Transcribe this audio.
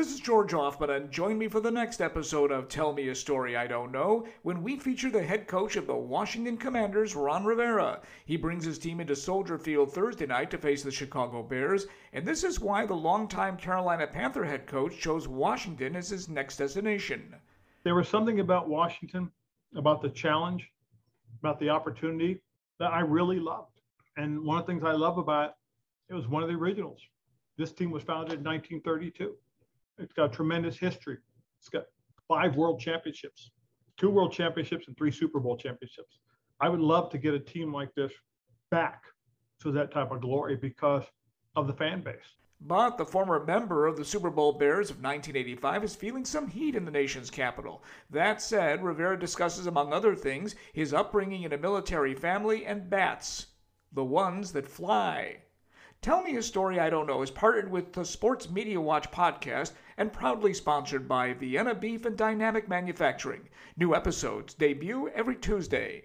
This is George Ofman, and join me for the next episode of Tell Me a Story I Don't Know when we feature the head coach of the Washington Commanders, Ron Rivera. He brings his team into Soldier Field Thursday night to face the Chicago Bears, and this is why the longtime Carolina Panther head coach chose Washington as his next destination. There was something about Washington, about the challenge, about the opportunity that I really loved. And one of the things I love about it, it was one of the originals. This team was founded in 1932. It's got a tremendous history. It's got five world championships, two world championships, and three Super Bowl championships. I would love to get a team like this back to that type of glory because of the fan base. But the former member of the Super Bowl Bears of 1985 is feeling some heat in the nation's capital. That said, Rivera discusses, among other things, his upbringing in a military family and bats, the ones that fly. Tell Me a Story I Don't Know is partnered with the Sports Media Watch podcast and proudly sponsored by Vienna Beef and Dynamic Manufacturing. New episodes debut every Tuesday.